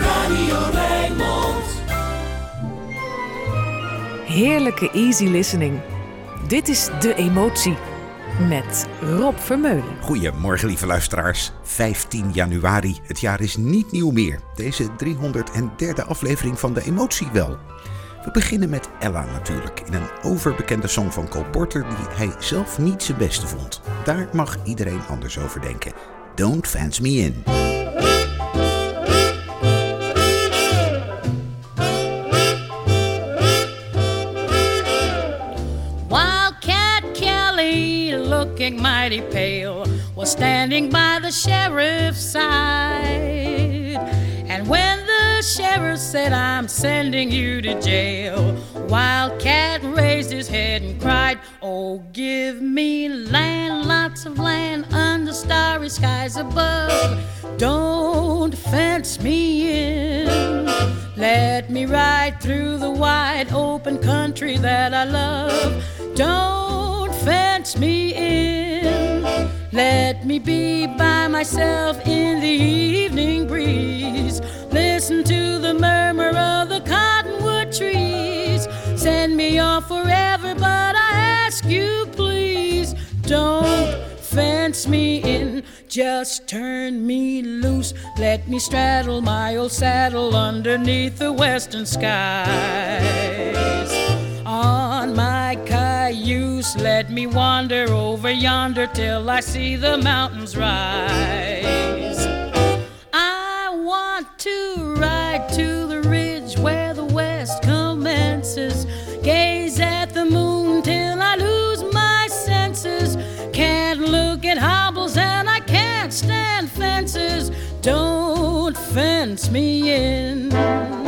Radio Rijnmond. Heerlijke easy listening. Dit is De Emotie met Rob Vermeulen. Goedemorgen, lieve luisteraars. 15 januari. Het jaar is niet nieuw meer. Deze 303e aflevering van De Emotie wel. We beginnen met Ella natuurlijk, in een overbekende song van Cole Porter die hij zelf niet zijn beste vond. Daar mag iedereen anders over denken. Don't Fence Me In. Mighty pale, was standing by the sheriff's side. And when the sheriff said, I'm sending you to jail, Wildcat raised his head and cried, Oh, give me land, lots of land under starry skies above. Don't fence me in. Let me ride through the wide open country that I love. Don't fence me in. Let me be by myself in the evening breeze. Listen to the murmur of the cottonwood trees. Send me off forever, but I ask you, please, don't fence me in. Just turn me loose. Let me straddle my old saddle underneath the western skies. On my cayuse, let me wander over yonder till I see the mountains rise. I want to ride to the ridge where the west commences. Gaze at the moon till I lose my senses. Can't look at hobbles and I can't stand fences. Don't fence me in.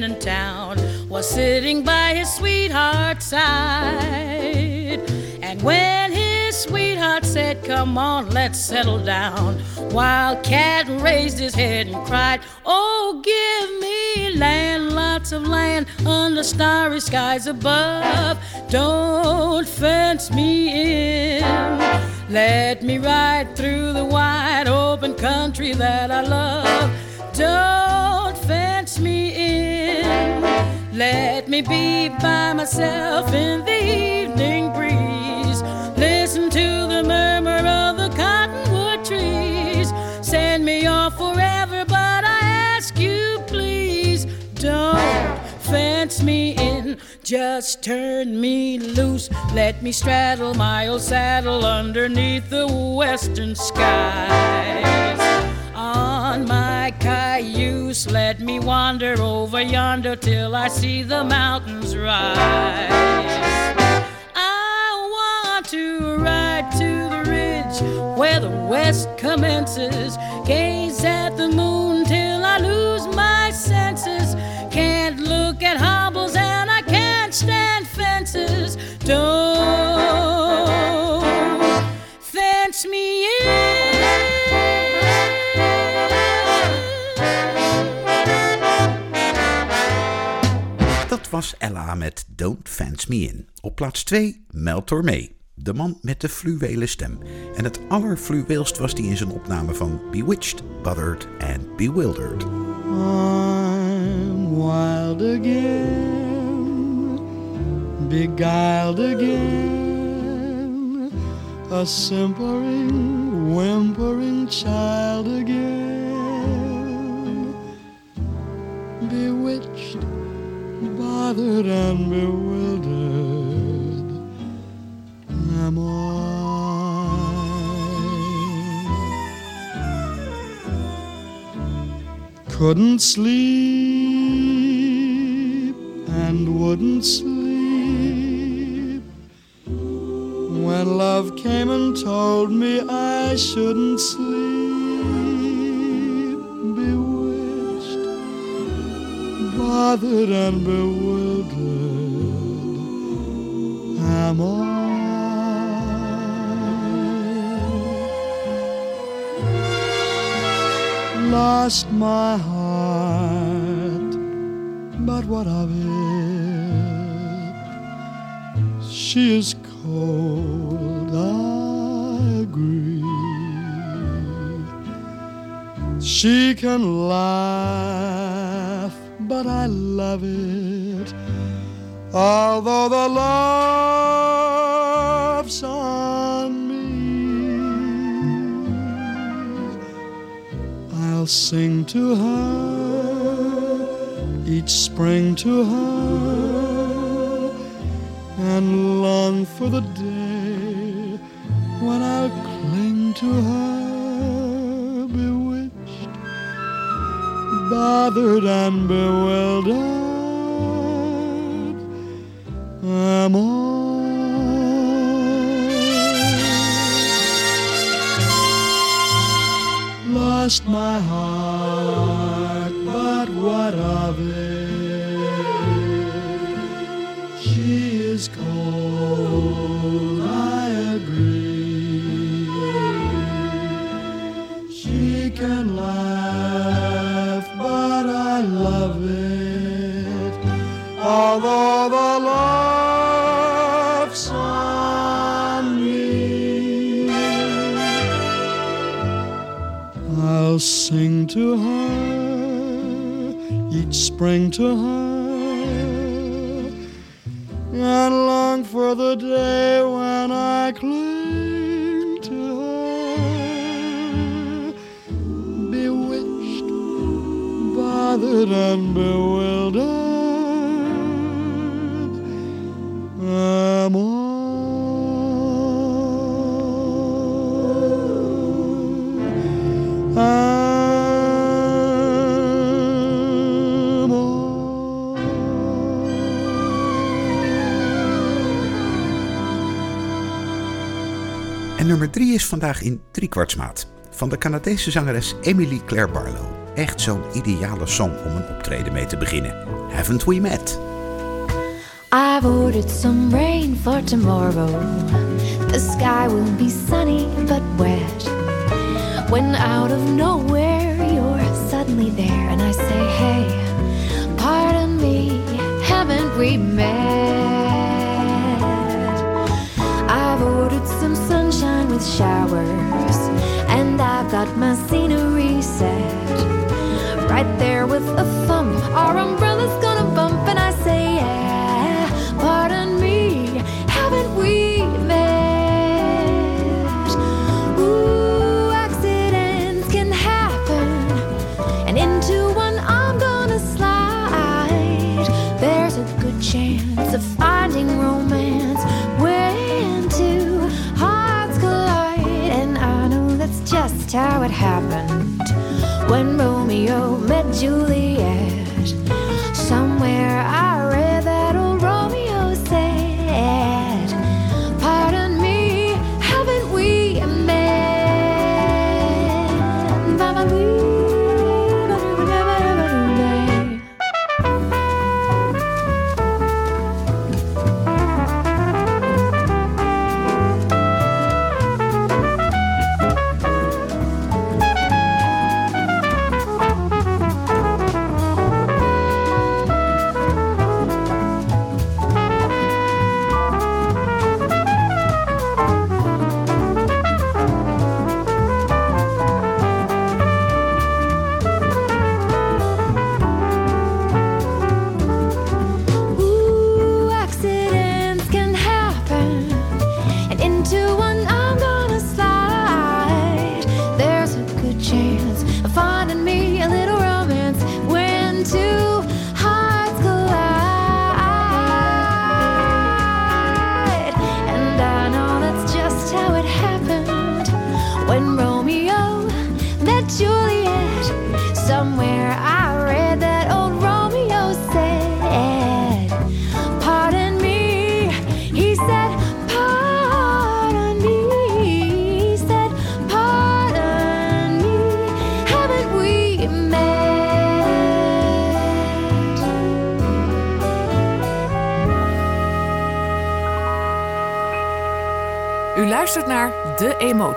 In town, was sitting by his sweetheart's side. And when his sweetheart said, Come on, let's settle down, Wildcat raised his head and cried, Oh, give me land, lots of land under starry skies above. Don't fence me in. Let me ride through the wide open country that I love. Don't fence me in. Let me be by myself in the evening breeze. Listen to the murmur of the cottonwood trees. Send me off forever, but I ask you, please, don't fence me in. Just turn me loose. Let me straddle my old saddle underneath the western skies. On my cayuse, let me wander over yonder till I see the mountains rise. I want to ride to the ridge where the west commences. Gaze at the moon till I lose my senses. Can't look at hobbles and I can't stand fences. Don't fence me was Ella met Don't Fence Me In. Op plaats 2 Mel Tormé, de man met de fluwelen stem. En het allerfluweelst was die in zijn opname van Bewitched, Bothered and Bewildered. I'm wild again, beguiled again, a simpering, whimpering child again, bewitched, bothered, and bewildered. Am I? couldn't sleep and wouldn't sleep when love came and told me I shouldn't sleep bothered and bewildered am I lost my heart but what of it? She is cold, I agree. She can laugh, but I love it. Although the laugh's on me, I'll sing to her each spring to her and long for the day when I'll cling to her, bewitched, bothered, and bewildered. My heart, but what of it? She is cold, sing to her each spring to her and long for the day when I cling to her, bewitched, bothered, and bewildered. 3 is vandaag in driekwartsmaat. Van de Canadese zangeres Emily Claire Barlow. Echt zo'n ideale song om een optreden mee te beginnen. Haven't we met? I've ordered some rain for tomorrow. The sky will be sunny but wet. When out of nowhere you're suddenly there, and I say, Hey, pardon me, haven't we met? With showers, and I've got my scenery set. Right there with a thumb, our umbrella's gonna Juliet.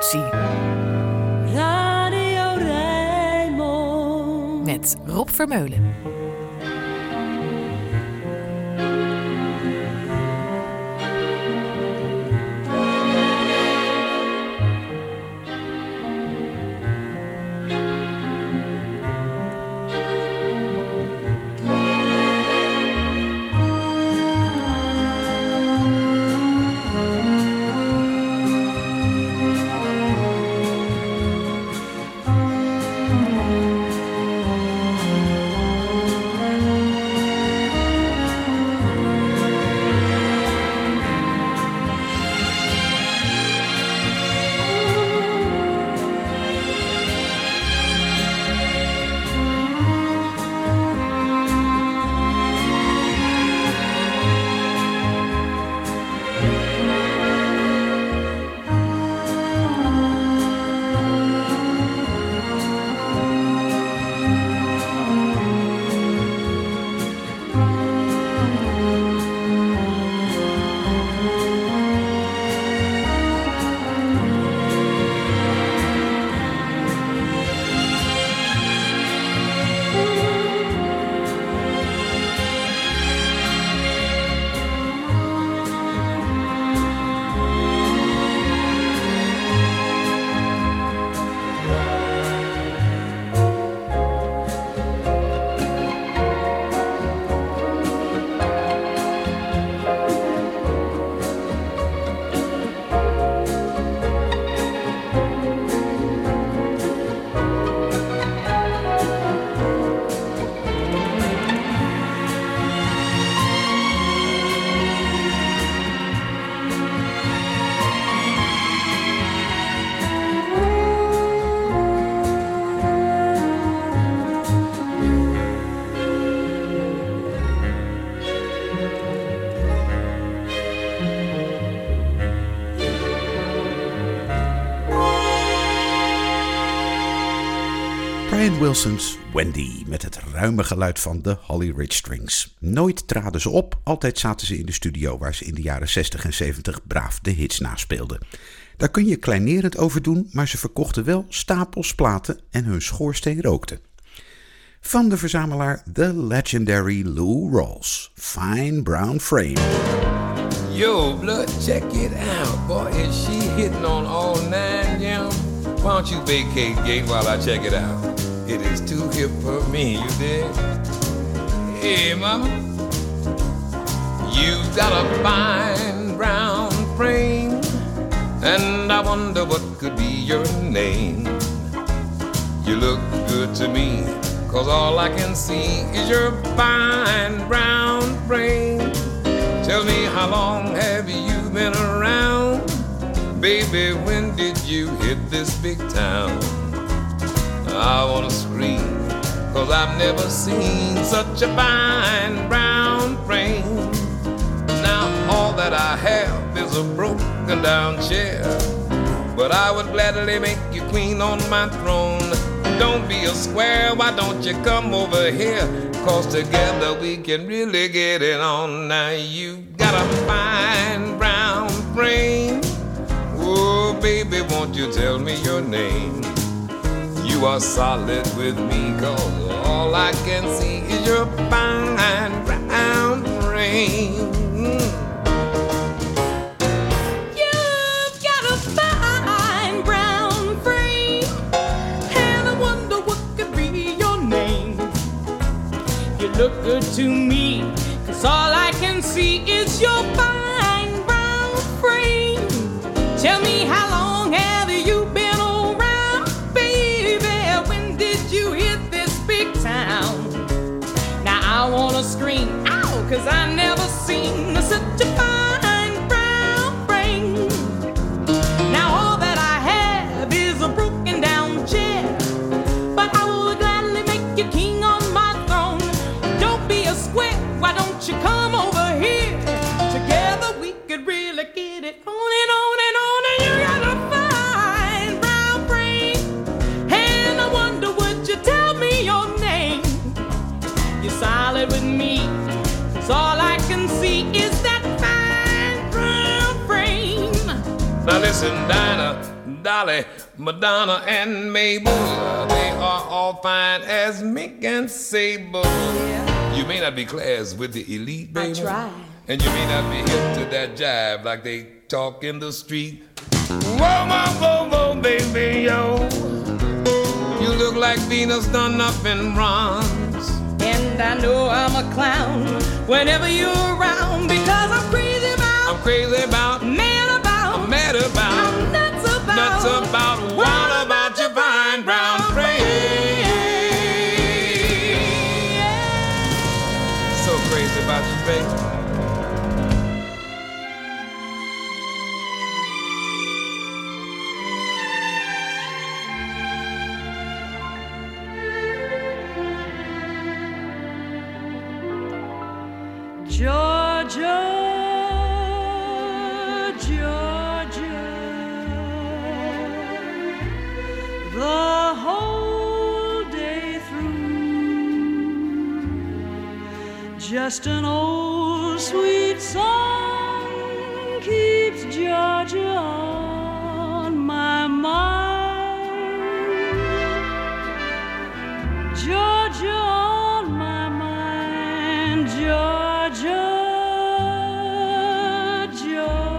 Emotie Radio Rijnmond. met Rob Vermeulen. Wendy met het ruime geluid van de Holly Ridge Strings. Nooit traden ze op, altijd zaten ze in de studio waar ze in de jaren 60 en 70 braaf de hits naspeelden. Daar kun je kleinerend over doen, maar ze verkochten wel stapels platen en hun schoorsteen rookte. Van de verzamelaar The Legendary Lou Rawls, Fine Brown Frame. Yo, blood, check it out. Boy, is she hitting on all nine, yeah? Why don't you vacate gate while I check it out? It is too hip for me, you dig? Hey, mama. You've got a fine brown frame, and I wonder what could be your name. You look good to me, cause all I can see is your fine brown frame. Tell me how long have you been around? Baby, when did you hit this big town? I wanna scream, cause I've never seen such a fine brown frame. Now all that I have is a broken down chair. But I would gladly make you queen on my throne. Don't be a square, why don't you come over here? Cause together we can really get it on. Now you got a fine brown frame. Oh, baby, won't you tell me your name? You are solid with me, cause all I can see is your fine brown frame. You've got a fine brown frame, and I wonder what could be your name. You look good to me, I never seen Now listen, Dinah, Dolly, Madonna, and Mabel, they are all fine as Mink and Sable. You may not be class with the elite, baby. I try. And you may not be hip to that jive like they talk in the street. Whoa, whoa, whoa, whoa, baby, yo. You look like Venus done up in bronze. And I know I'm a clown whenever you're around because I'm crazy about, I'm crazy about, I'm mad about, I'm nuts about, nuts about, what about your fine brown frame? So crazy about you, baby. Georgia, just an old sweet song keeps Georgia on my mind. Georgia on my mind, Georgia, Georgia,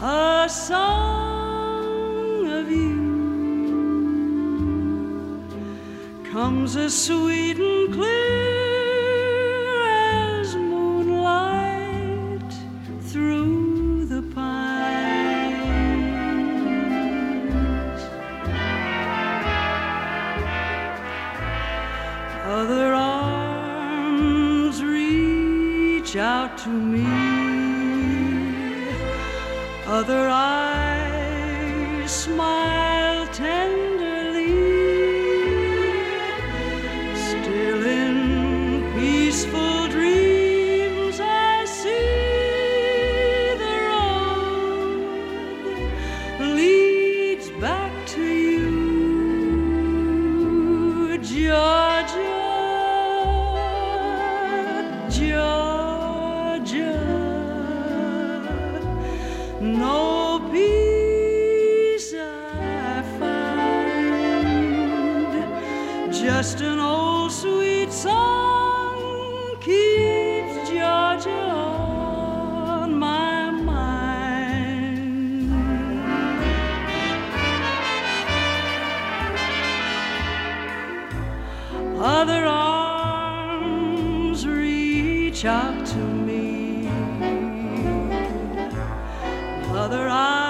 a song comes as sweet and clear out to me. Other eyes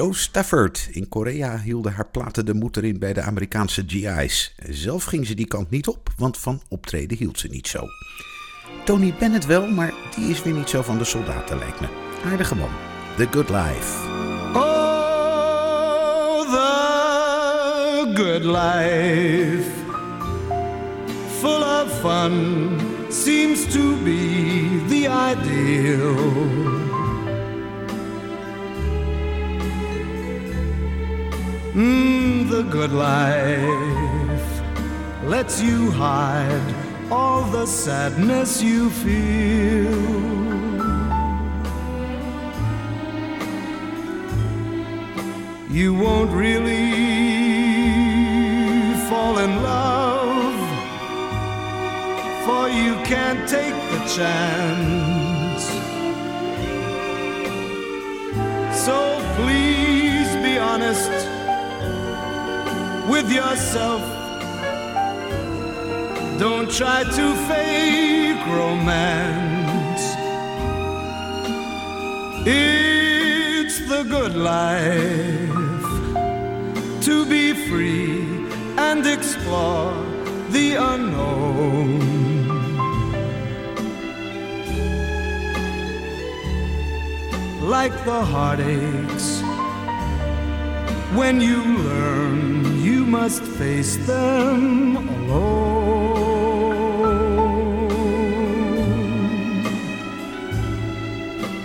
Joe Stafford. In Korea hielden haar platen de moed erin bij de Amerikaanse GI's. Zelf ging ze die kant niet op, want van optreden hield ze niet zo. Tony Bennett wel, maar die is weer niet zo van de soldaten, lijkt me. Aardige man. The Good Life. Oh, the good life, full of fun, seems to be the ideal. Mm, the good life lets you hide all the sadness you feel. you won't really fall in love, for you can't take the chance. So please be honest with yourself. Don't try to fake romance. It's the good life to be free and explore the unknown. Like the heartaches, when you learn must face them alone.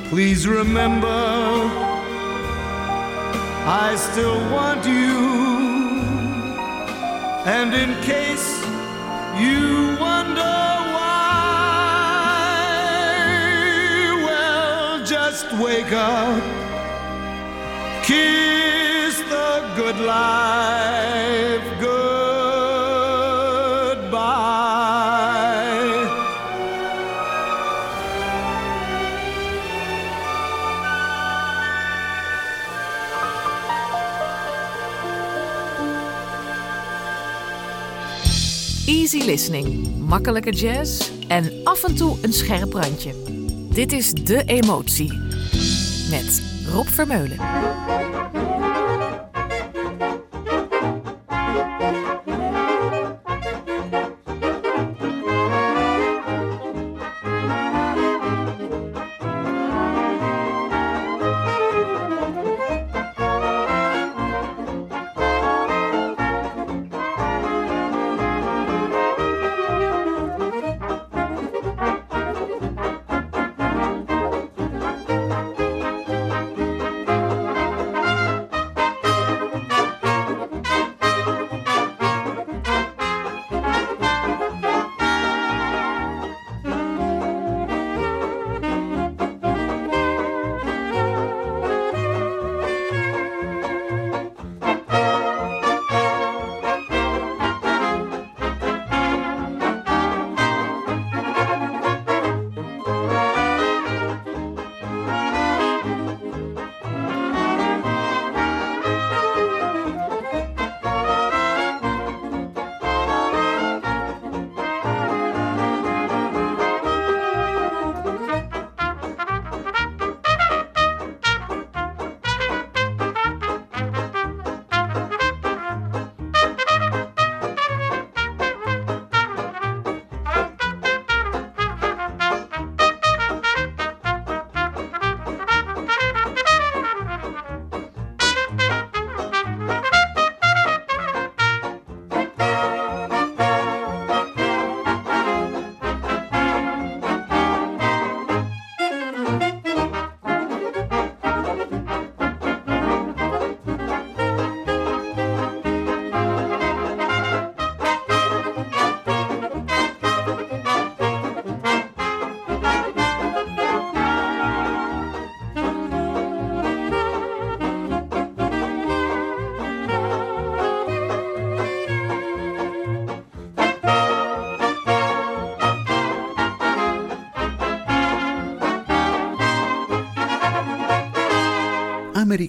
Please remember, I still want you. And in case you wonder why, well, just wake up, kiss the good life listening, makkelijke jazz en af en toe een scherp randje. Dit is De Emotie met Rob Vermeulen.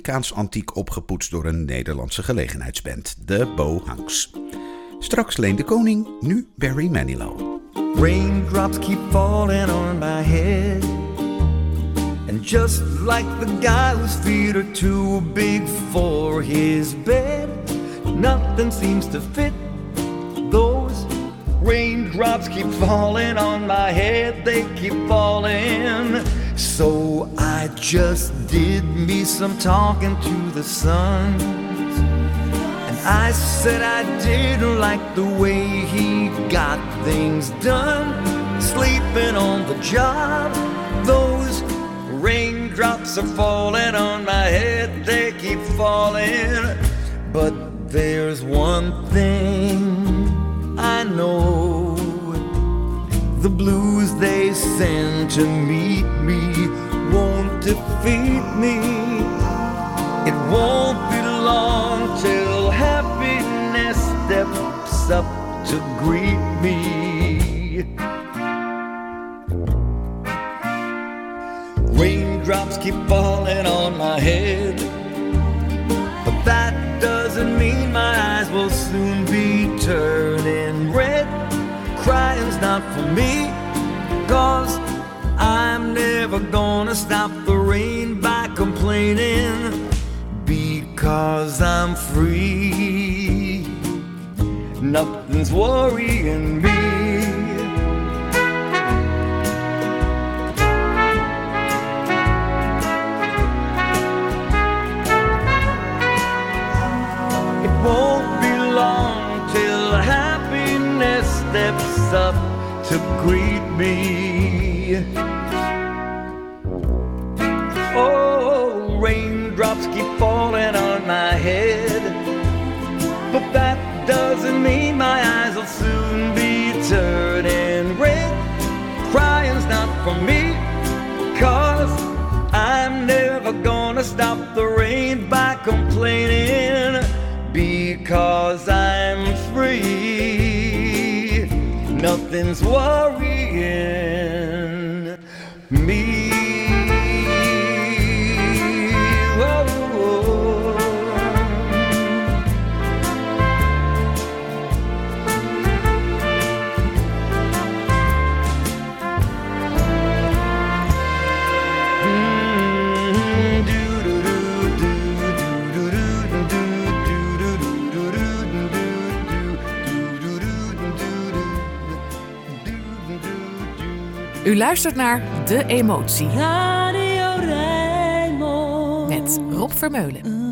Amerikaans antiek opgepoetst door een Nederlandse gelegenheidsband, de Bohanks. Straks Leen de Koning, nu Barry Manilow. Raindrops keep falling on my head. And just like the guy whose feet are too big for his bed, nothing seems to fit. Those raindrops keep falling on my head, they keep falling. So I just did me some talking to the sun. And I said I didn't like the way he got things done. Sleeping on the job, those raindrops are falling on my head, they keep falling. But there's one thing I know the blues they send to meet me won't defeat me. It won't be long till happiness steps up to greet me. Raindrops keep falling on my head, but that doesn't mean my eyes will soon be turning red. For me, cause I'm never gonna stop the rain by complaining because I'm free. Nothing's worrying me. It won't be long till happiness steps up to greet me. Oh, raindrops keep falling on my head. But that doesn't mean my eyes will soon be turning red. Crying's not for me, cause I'm never gonna stop the rain by complaining. Because I'm nothing's worrying U luistert naar De Emotie Radio Rijnmond. met Rob Vermeulen.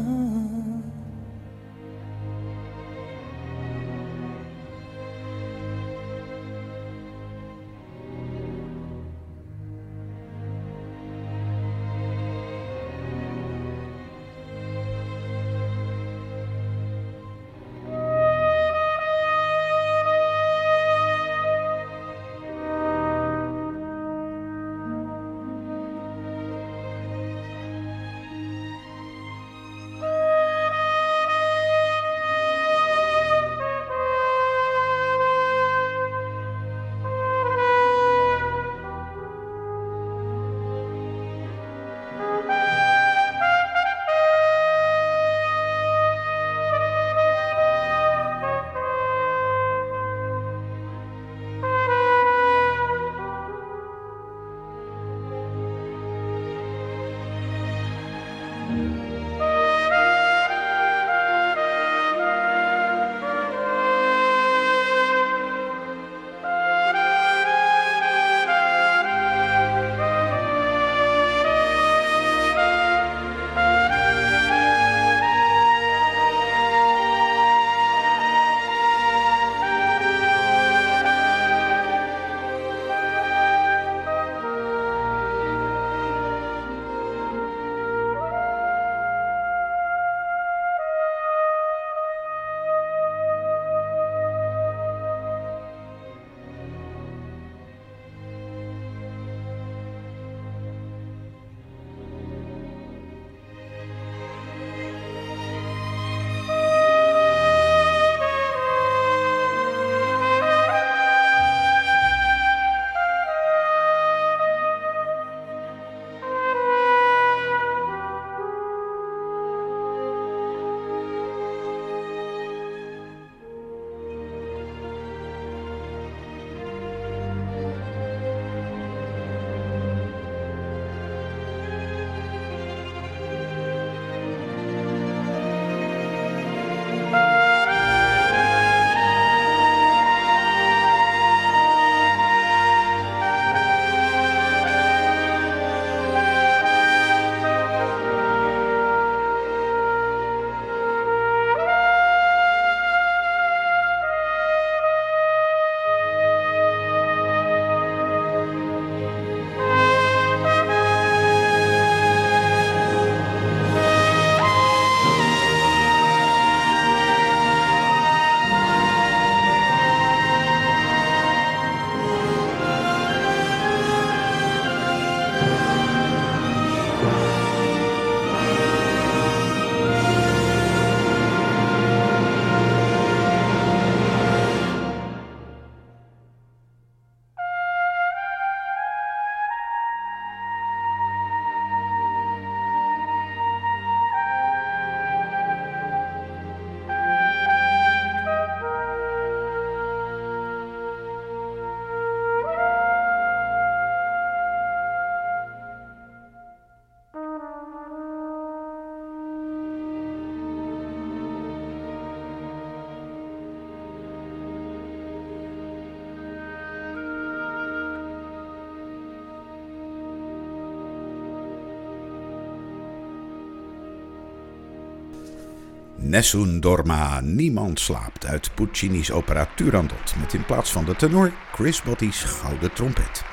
Nessun Dorma, Niemand slaapt uit Puccini's opera Turandot met in plaats van de tenor Chris Botti's gouden trompet.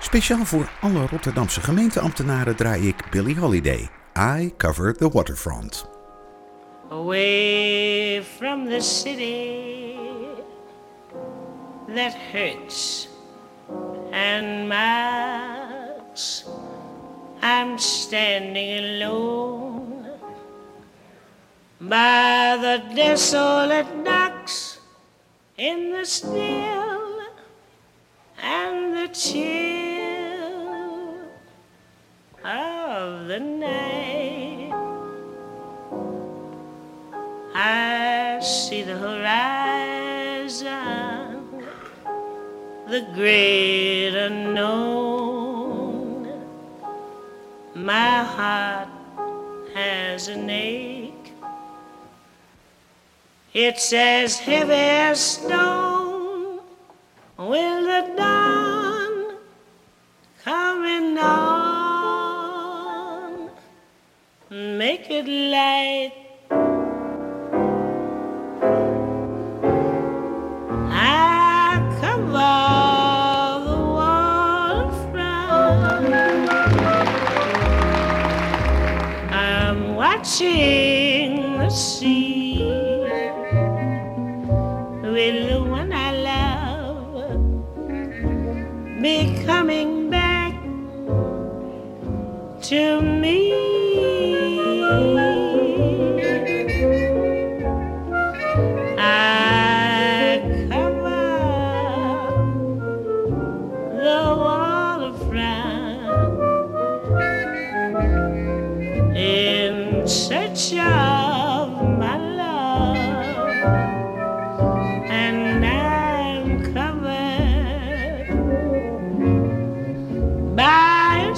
Speciaal voor alle Rotterdamse gemeenteambtenaren draai ik Billie Holiday. I cover the waterfront. Away from the city that hurts and marks, I'm standing alone by the desolate docks in the still and the chill of the night. I see the horizon, the great unknown. My heart has a ache. It's as heavy as stone. Will the dawn coming on make it light? Watching the sea.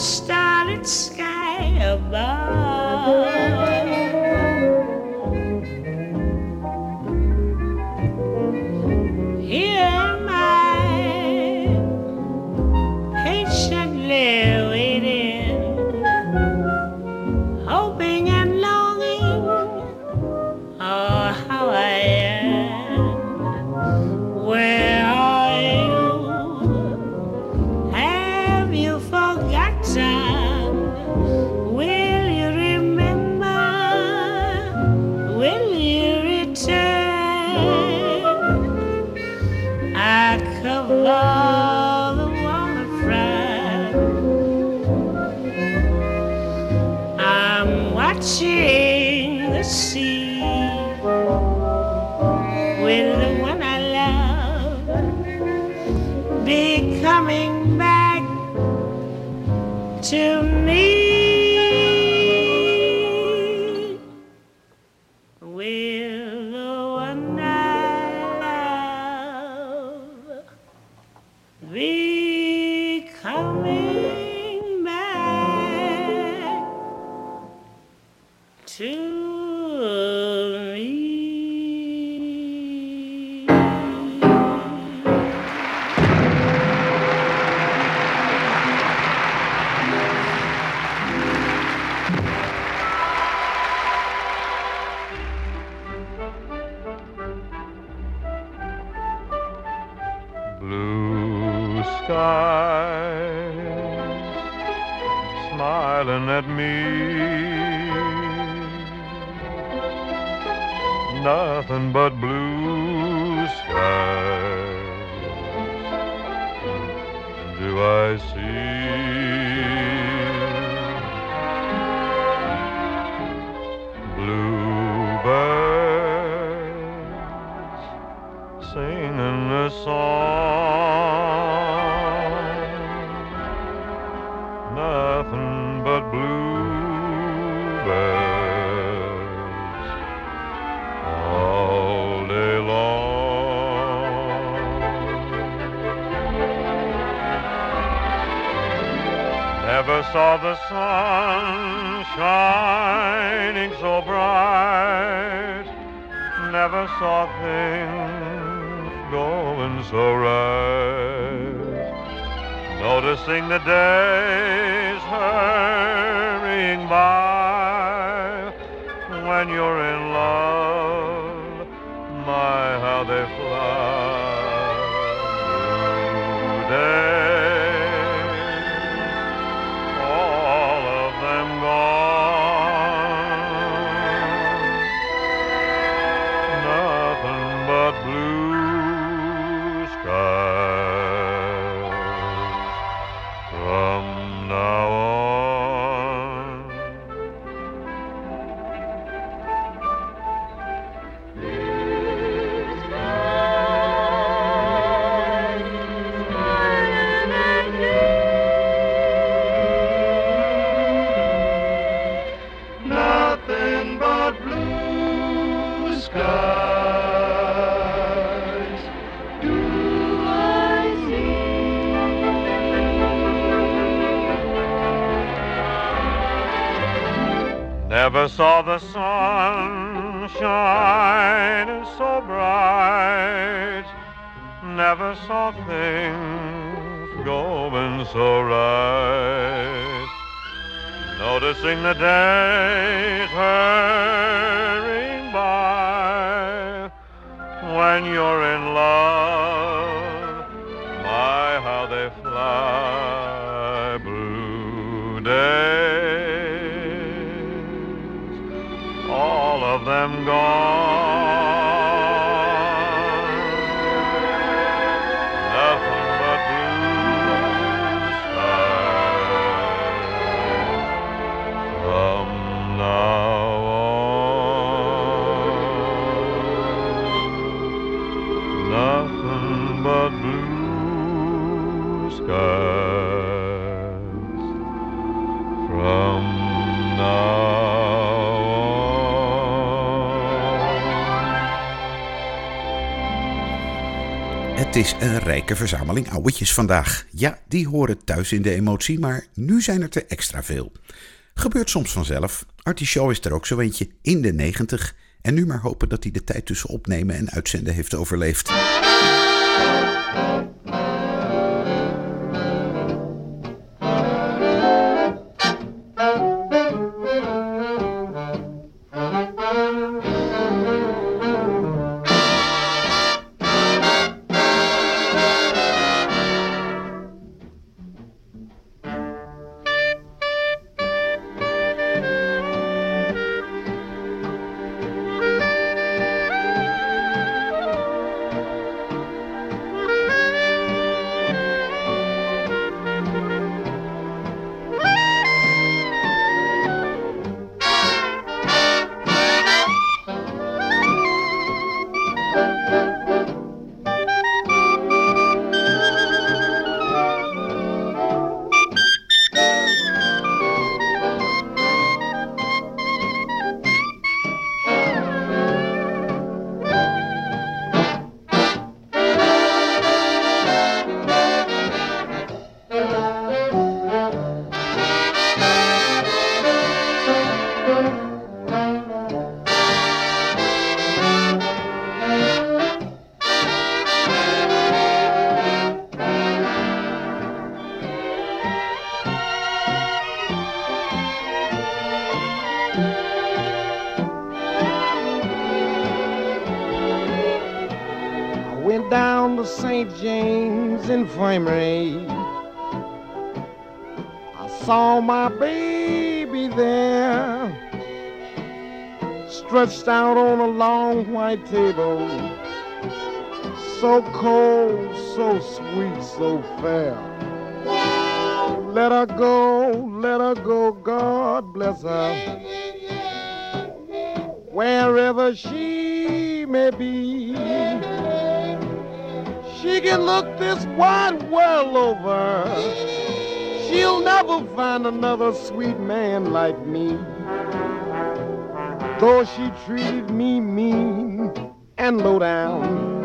Starlit sky above. Saw the sun shining so bright. Never saw things going so right. Noticing the days saw the sun shine so bright. Never saw things going so right. Noticing the days hurrying of Het is een rijke verzameling ouwetjes vandaag. Ja, die horen thuis in de emotie, maar nu zijn er te extra veel. Gebeurt soms vanzelf. Artie is er ook zo eentje in de 90. En nu maar hopen dat hij de tijd tussen opnemen en uitzenden heeft overleefd. Infirmary. I saw my baby there, stretched out on a long white table. So cold, so sweet, so fair. Let her go, let her go, God bless her. Wherever she may be. She can look this wide world over. She'll never find another sweet man like me. Though she treated me mean and low down,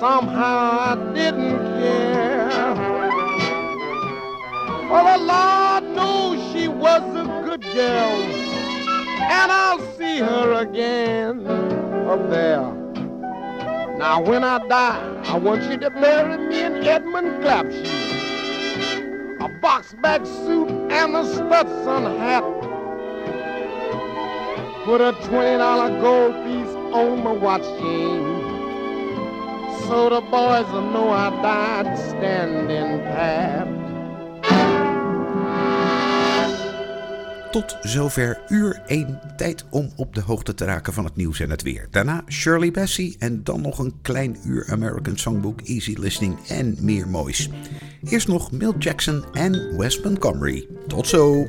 somehow I didn't care. For the Lord knows she was a good girl, and I'll see her again up there. Now, when I die, I want you to bury me in Edmund Clapshe. A box back suit and a Stetson hat. Put a $20 gold piece on my watch chain. So the boys will know I died standing pat. Tot zover uur 1 tijd om op de hoogte te raken van het nieuws en het weer. Daarna Shirley Bassey en dan nog een klein uur American Songbook, Easy Listening en meer moois. Eerst nog Milt Jackson en Wes Montgomery. Tot zo!